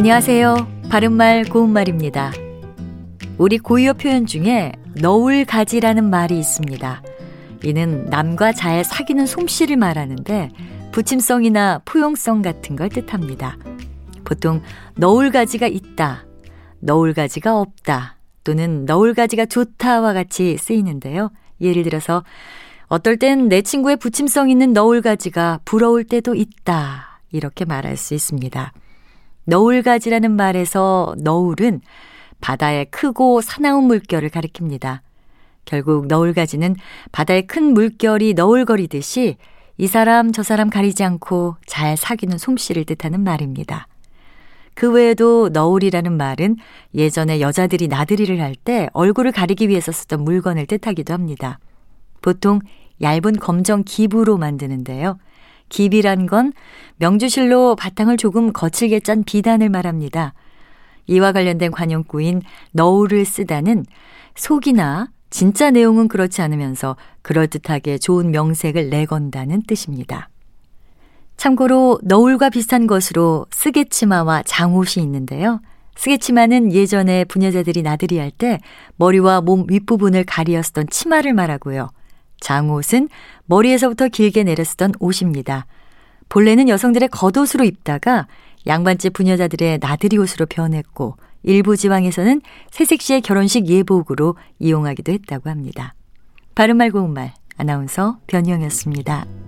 안녕하세요. 바른말 고운말입니다. 우리 고유어 표현 중에 너울 가지라는 말이 있습니다. 이는 남과 잘 사귀는 솜씨를 말하는데 부침성이나 포용성 같은 걸 뜻합니다. 보통 너울 가지가 있다, 너울 가지가 없다, 또는 너울 가지가 좋다와 같이 쓰이는데요. 예를 들어서 어떨 땐 내 친구의 부침성 있는 너울 가지가 부러울 때도 있다. 이렇게 말할 수 있습니다. 너울가지라는 말에서 너울은 바다의 크고 사나운 물결을 가리킵니다. 결국 너울가지는 바다의 큰 물결이 너울거리듯이 이 사람 저 사람 가리지 않고 잘 사귀는 솜씨를 뜻하는 말입니다. 그 외에도 너울이라는 말은 예전에 여자들이 나들이를 할 때 얼굴을 가리기 위해서 쓰던 물건을 뜻하기도 합니다. 보통 얇은 검정 기부로 만드는데요. 기비란 건 명주실로 바탕을 조금 거칠게 짠 비단을 말합니다. 이와 관련된 관용구인 너울을 쓰다는 속이나 진짜 내용은 그렇지 않으면서 그럴듯하게 좋은 명색을 내건다는 뜻입니다. 참고로 너울과 비슷한 것으로 쓰개치마와 장옷이 있는데요. 쓰개치마는 예전에 부녀자들이 나들이 할 때 머리와 몸 윗부분을 가리었던 치마를 말하고요. 장옷은 머리에서부터 길게 내려 쓰던 옷입니다. 본래는 여성들의 겉옷으로 입다가 양반집 부녀자들의 나들이 옷으로 변했고 일부 지방에서는 새색 시의 결혼식 예복으로 이용하기도 했다고 합니다. 바른말 고운말 아나운서 변희영이었습니다.